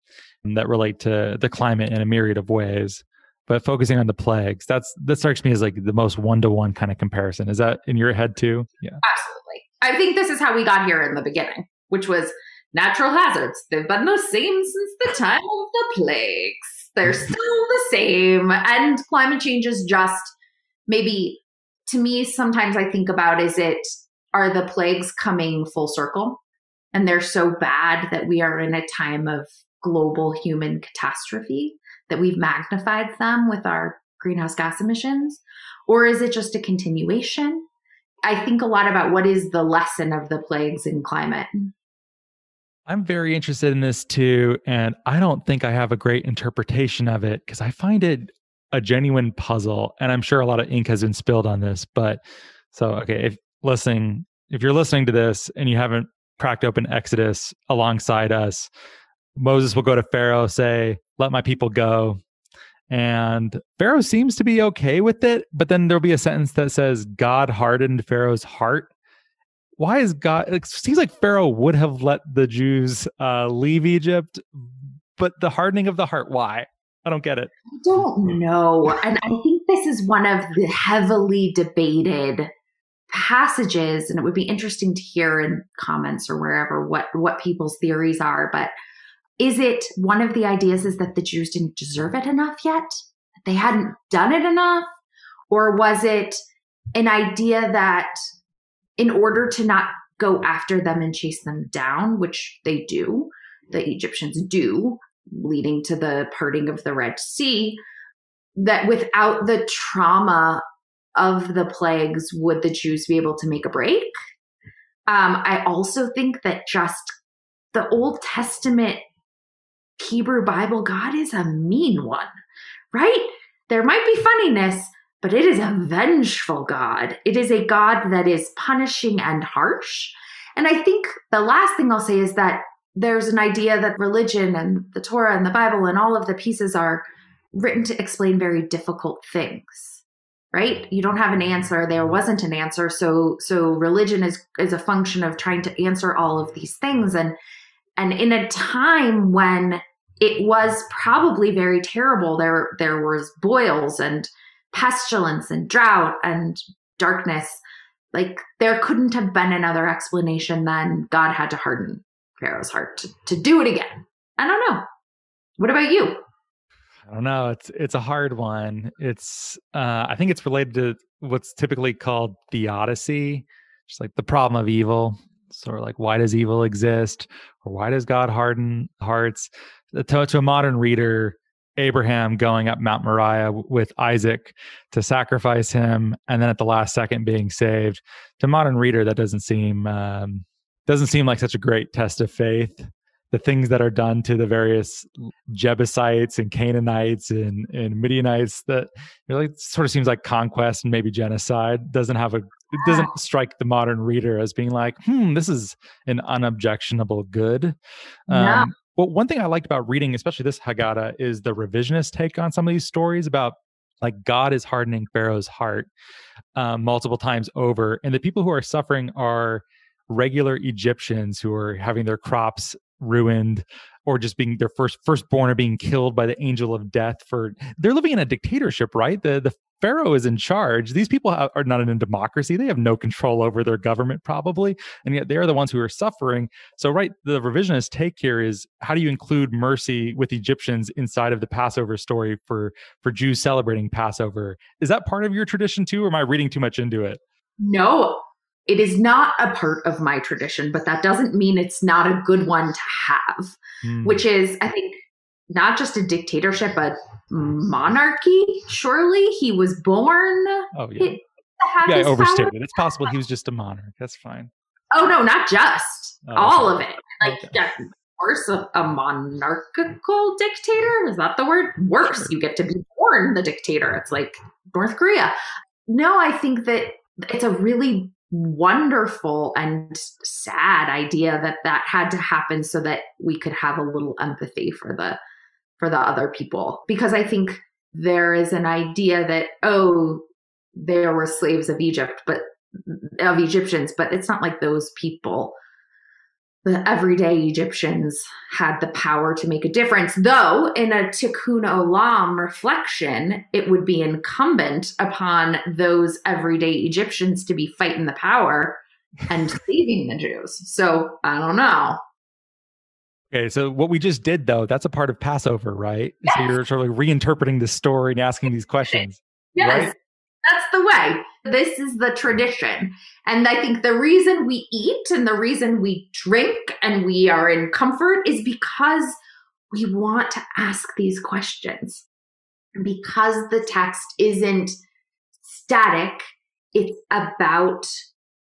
Speaker 2: that relate to the climate in a myriad of ways. But focusing on the plagues, that's that strikes me as like the most one to one kind of comparison. Is that in your head too?
Speaker 3: Yeah. Absolutely. I think this is how we got here in the beginning, which was natural hazards. They've been the same since the time of the plagues. They're still the same. And climate change is just maybe to me, sometimes I think about is it, are the plagues coming full circle? And they're so bad that we are in a time of global human catastrophe that we've magnified them with our greenhouse gas emissions? Or is it just a continuation? I think a lot about what is the lesson of the plagues in climate.
Speaker 2: I'm very interested in this too. And I don't think I have a great interpretation of it because I find it a genuine puzzle and i'm sure a lot of ink has been spilled on this but so okay if listening if you're listening to this and you haven't cracked open exodus alongside us moses will go to pharaoh say let my people go and pharaoh seems to be okay with it but then there'll be a sentence that says god hardened pharaoh's heart. Why is god it seems like pharaoh would have let the jews uh, leave egypt but the hardening of the heart why I don't get it.
Speaker 3: I don't know. And I think this is one of the heavily debated passages and it would be interesting to hear in comments or wherever what what people's theories are but is it one of the ideas is that the Jews didn't deserve it enough yet That they hadn't done it enough or was it an idea that in order to not go after them and chase them down which they do the Egyptians do leading to the parting of the Red Sea, that without the trauma of the plagues, would the Jews be able to make a break? Um, I also think that just the Old Testament Hebrew Bible God is a mean one, right? There might be funniness, but it is a vengeful God. It is a God that is punishing and harsh. And I think the last thing I'll say is that there's an idea that religion and the Torah and the Bible and all of the pieces are written to explain very difficult things right? You don't have an answer. There wasn't an answer. So so religion is is a function of trying to answer all of these things. And and in a time when it was probably very terrible there there was boils and pestilence and drought and darkness like there couldn't have been another explanation than god had to harden pharaoh's heart to, to do it again i don't know what about you
Speaker 2: I don't know. It's it's a hard one. It's uh, I think it's related to what's typically called theodicy, just like the problem of evil. Sort of like why does evil exist, or why does God harden hearts? To, to a modern reader, Abraham going up Mount Moriah with Isaac to sacrifice him, and then at the last second being saved. To modern reader, that doesn't seem um, doesn't seem like such a great test of faith the things that are done to the various Jebusites and Canaanites and, and Midianites that really sort of seems like conquest and maybe genocide doesn't have a it doesn't strike the modern reader as being like, hmm, this is an unobjectionable good.
Speaker 3: Yeah. Um,
Speaker 2: well, one thing I liked about reading, especially this Haggadah, is the revisionist take on some of these stories about like God is hardening Pharaoh's heart um, multiple times over, and the people who are suffering are regular Egyptians who are having their crops ruined or just being their first firstborn or being killed by the angel of death for they're living in a dictatorship right? The the pharaoh is in charge. These people are not in a democracy. They have no control over their government probably and yet they're the ones who are suffering. So right the revisionist take here is how do you include mercy with egyptians inside of the passover story for for jews celebrating passover? Is that part of your tradition too or am i reading too much into it?
Speaker 3: No it is not a part of my tradition, but that doesn't mean it's not a good one to have, mm. which is, I think, not just a dictatorship, but monarchy. Surely he was born.
Speaker 2: Oh, yeah. yeah, I overstated. Power. It's possible he was just a monarch. That's fine.
Speaker 3: Oh, no, not just. Oh, all of it. Like, okay. yeah, worse, a, a, monarchical dictator. Is that the word? Worse. Sure. You get to be born the dictator. It's like North Korea. No, I think that it's a really wonderful and sad idea that that had to happen so that we could have a little empathy for the for the other people. Because i think there is an idea that oh there were slaves of egypt but of egyptians but it's not like those people the everyday Egyptians had the power to make a difference. Though, in a tikkun olam reflection, it would be incumbent upon those everyday Egyptians to be fighting the power and saving the Jews. So I don't know.
Speaker 2: Okay, so what we just did though, that's a part of Passover, right?
Speaker 3: Yes.
Speaker 2: So you're sort of like reinterpreting the story and asking these questions.
Speaker 3: Yes. Right? That's the way. This is the tradition. And I think the reason we eat and the reason we drink and we are in comfort is because we want to ask these questions. Because the text isn't static, it's about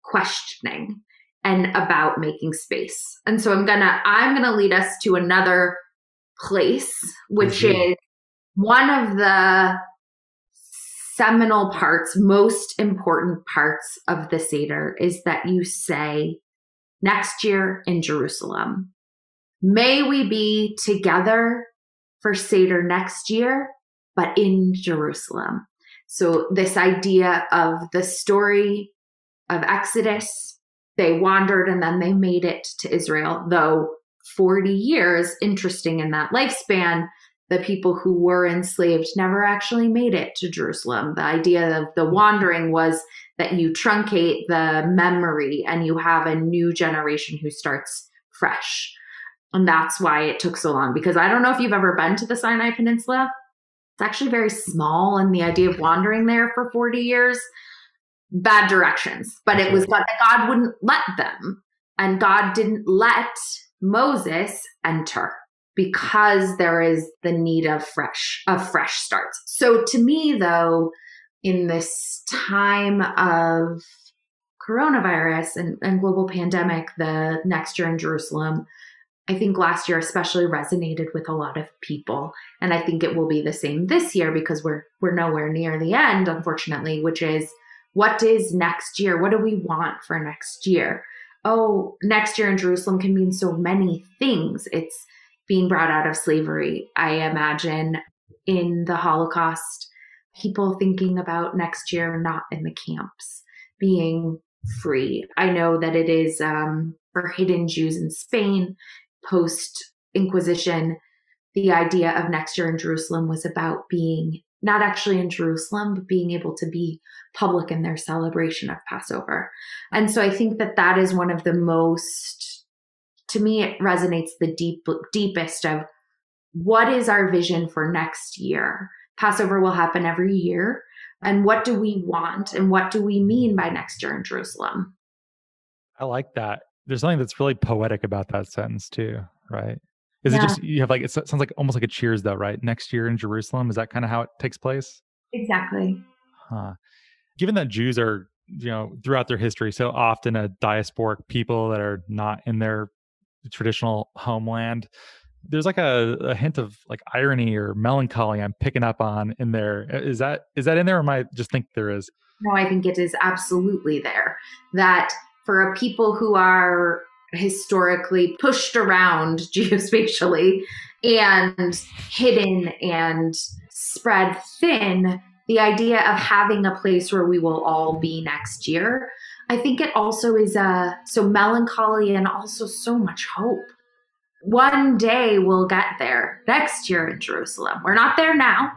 Speaker 3: questioning and about making space. And so I'm going to I'm going to lead us to another place which mm-hmm. is one of the seminal parts, most important parts of the Seder is that you say, next year in Jerusalem. May we be together for Seder next year, but in Jerusalem. So, this idea of the story of Exodus, they wandered and then they made it to Israel, though 40 years, interesting in that lifespan, the people who were enslaved never actually made it to Jerusalem. The idea of the wandering was that you truncate the memory and you have a new generation who starts fresh. And that's why it took so long. Because I don't know if you've ever been to the Sinai Peninsula. It's actually very small, and the idea of wandering there for 40 years, bad directions. But it was that God wouldn't let them. And God didn't let Moses enter because there is the need of fresh of fresh starts. So to me though, in this time of coronavirus and, and global pandemic, the next year in Jerusalem, I think last year especially resonated with a lot of people. And I think it will be the same this year because we're we're nowhere near the end, unfortunately, which is what is next year? What do we want for next year? Oh, next year in Jerusalem can mean so many things. It's being brought out of slavery. I imagine in the Holocaust, people thinking about next year not in the camps, being free. I know that it is um, for hidden Jews in Spain post Inquisition. The idea of next year in Jerusalem was about being not actually in Jerusalem, but being able to be public in their celebration of Passover. And so I think that that is one of the most, to me, it resonates the deep, deepest of what is our vision for next year? Passover will happen every year. And what do we want? And what do we mean by next year in Jerusalem?
Speaker 2: I like that. There's something that's really poetic about that sentence, too, right? Is yeah. it just you have like it sounds like almost like a cheers though, right? Next year in Jerusalem, is that kind of how it takes place?
Speaker 3: Exactly.
Speaker 2: Huh. Given that Jews are, you know, throughout their history so often a diasporic people that are not in their traditional homeland, there's like a, a hint of like irony or melancholy I'm picking up on in there. Uh, is that is that in there or am I just think there is?
Speaker 3: No, I think it is absolutely there. That for a people who are historically pushed around geospatially and hidden and spread thin, the idea of having a place where we will all be next year, I think it also is a so melancholy and also so much hope. One day we'll get there next year in Jerusalem. We're not there now,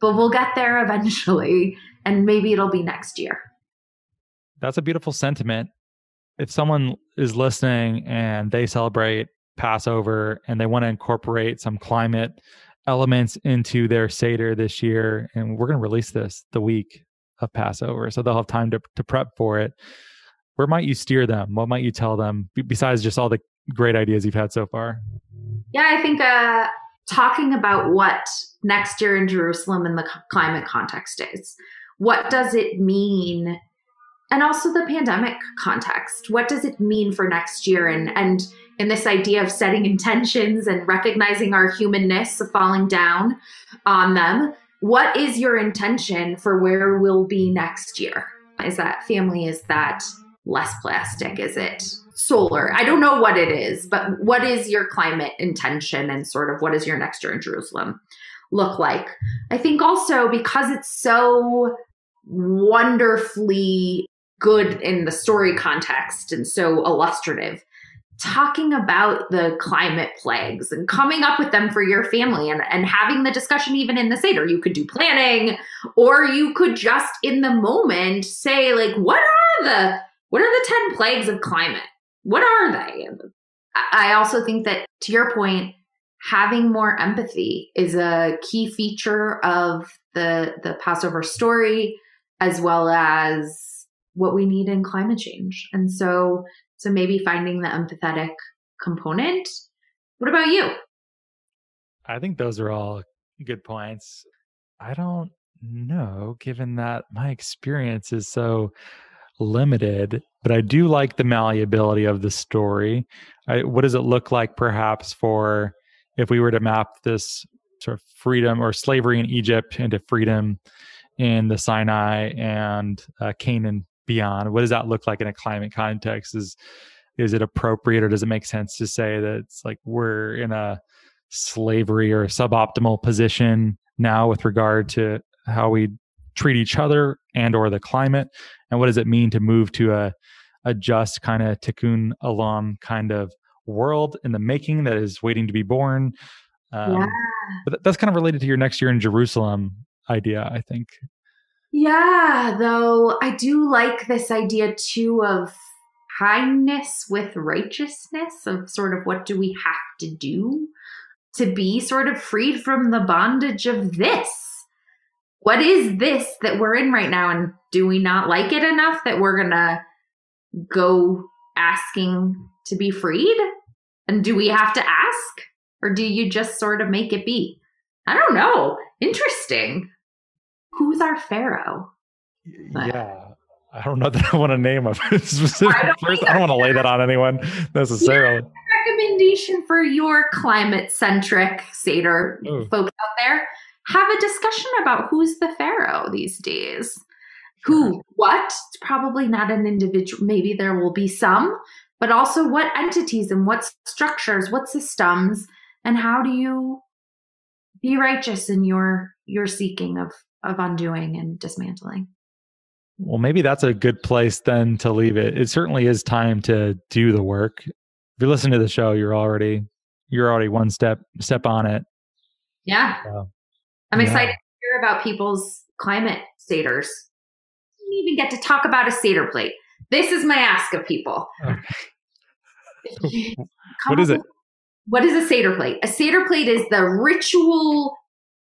Speaker 3: but we'll get there eventually, and maybe it'll be next year.
Speaker 2: That's a beautiful sentiment if someone is listening and they celebrate Passover and they want to incorporate some climate elements into their Seder this year, and we're going to release this the week of Passover, so they'll have time to, to prep for it. Where might you steer them? What might you tell them besides just all the great ideas you've had so far?
Speaker 3: Yeah, I think uh, talking about what next year in Jerusalem in the climate context is. What does it mean and also the pandemic context. What does it mean for next year? And and in this idea of setting intentions and recognizing our humanness of falling down on them. What is your intention for where we'll be next year? Is that family? Is that less plastic? Is it solar? I don't know what it is, but what is your climate intention and sort of what is your next year in Jerusalem look like? I think also because it's so wonderfully good in the story context and so illustrative talking about the climate plagues and coming up with them for your family and, and having the discussion even in the Seder. You could do planning or you could just in the moment say, like, what are the what are the 10 plagues of climate? What are they? I also think that to your point, having more empathy is a key feature of the the Passover story, as well as what we need in climate change. And so, so maybe finding the empathetic component. What about you?
Speaker 2: I think those are all good points. I don't know, given that my experience is so limited, but I do like the malleability of the story. I, what does it look like, perhaps, for if we were to map this sort of freedom or slavery in Egypt into freedom in the Sinai and uh, Canaan beyond? What does that look like in a climate context? Is is it appropriate or does it make sense to say that it's like we're in a slavery or suboptimal position now with regard to how we treat each other and or the climate and what does it mean to move to a a just kind of tikkun olam kind of world in the making that is waiting to be born um, yeah. but that's kind of related to your next year in jerusalem idea i think
Speaker 3: yeah, though I do like this idea too of kindness with righteousness of sort of what do we have to do to be sort of freed from the bondage of this? What is this that we're in right now? And do we not like it enough that we're going to go asking to be freed? And do we have to ask? Or do you just sort of make it be? I don't know. Interesting who's our pharaoh?
Speaker 2: But, yeah. I don't know that I want to name a specific I person. I don't want to lay that on anyone necessarily.
Speaker 3: recommendation for your climate centric Seder
Speaker 2: Ooh.
Speaker 3: folks out there. Have a discussion about who's the pharaoh these days. Who, uh-huh. what? It's probably not an individual. Maybe there will be some, but also what entities and what structures, what systems, and how do you be righteous in your your seeking of of undoing and dismantling?
Speaker 2: Well, maybe that's a good place then to leave it. It certainly is time to do the work. If you listen to the show, you're already you're already one step step on it.
Speaker 3: Yeah.
Speaker 2: So,
Speaker 3: I'm
Speaker 2: yeah.
Speaker 3: excited to hear about people's climate seders. Didn't even get to talk about a seder plate. This is my ask of people.
Speaker 2: Okay. What is it?
Speaker 3: What is a seder plate? A seder plate is the ritual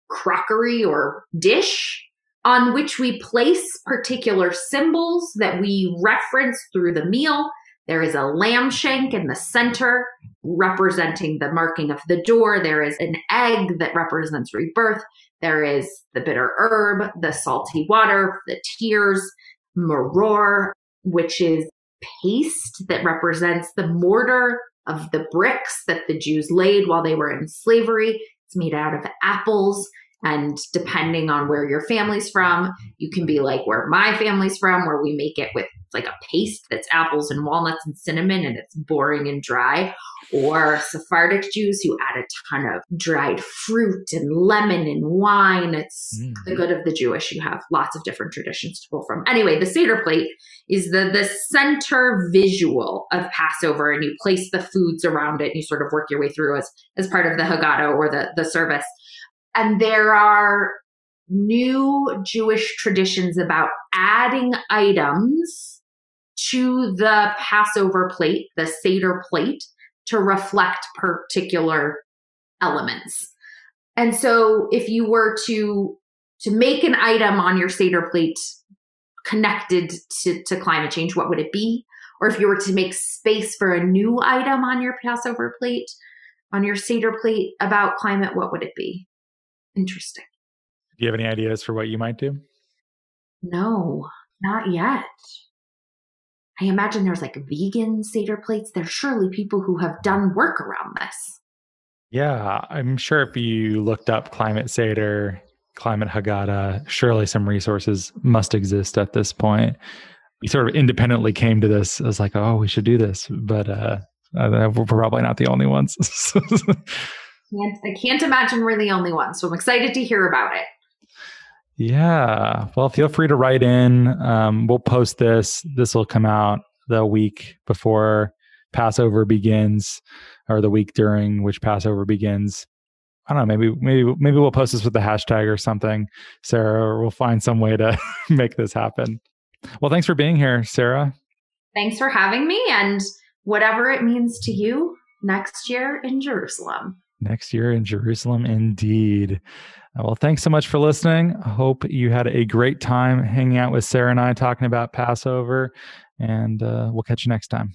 Speaker 3: crockery or dish on which we place particular symbols that we reference through the meal. There is a lamb shank in the center representing the marking of the door. There is an egg that represents rebirth. There is the bitter herb, the salty water, the tears, maror, which is paste that represents the mortar of the bricks that the Jews laid while they were in slavery. It's made out of apples. And depending on where your family's from, you can be like where my family's from, where we make it with like a paste that's apples and walnuts and cinnamon and it's boring and dry. Or Sephardic Jews who add a ton of dried fruit and lemon and wine. It's
Speaker 2: Mm.
Speaker 3: the good of the Jewish. You have lots of different traditions to pull from. Anyway, the Seder plate is the the center visual of Passover, and you place the foods around it, and you sort of work your way through as as part of the Haggadah or the the service. And there are new Jewish traditions about adding items to the Passover plate, the Seder plate, to reflect particular elements. And so if you were to to make an item on your Seder plate connected to, to climate change, what would it be? Or if you were to make space for a new item on your Passover plate, on your Seder plate about climate, what would it be? Interesting.
Speaker 2: Do you have any ideas for what you might do?
Speaker 3: No, not yet. I imagine there's like vegan Seder plates. There's surely people who have done work around this.
Speaker 2: Yeah, I'm sure if you looked up climate Seder, climate Haggadah, surely some resources must exist at this point. We sort of independently came to this as like, oh, we should do this, but uh, uh, we're probably not the only ones.
Speaker 3: Can't, I can't imagine we're the only ones. So I'm excited to hear about it.
Speaker 2: yeah, well, feel free to write in. Um, we'll post this. This will come out the week before Passover begins, or the week during which Passover begins. I don't know. Maybe maybe maybe we'll post this with the hashtag or something, Sarah. Or we'll find some way to make this happen. Well, thanks for being here, Sarah.
Speaker 3: Thanks for having me and whatever it means to you next year in Jerusalem.
Speaker 2: Next year in Jerusalem, indeed. Uh, Well, thanks so much for listening. I hope you had a great time hanging out with Sarah and I talking about Passover, and uh, we'll catch you next time.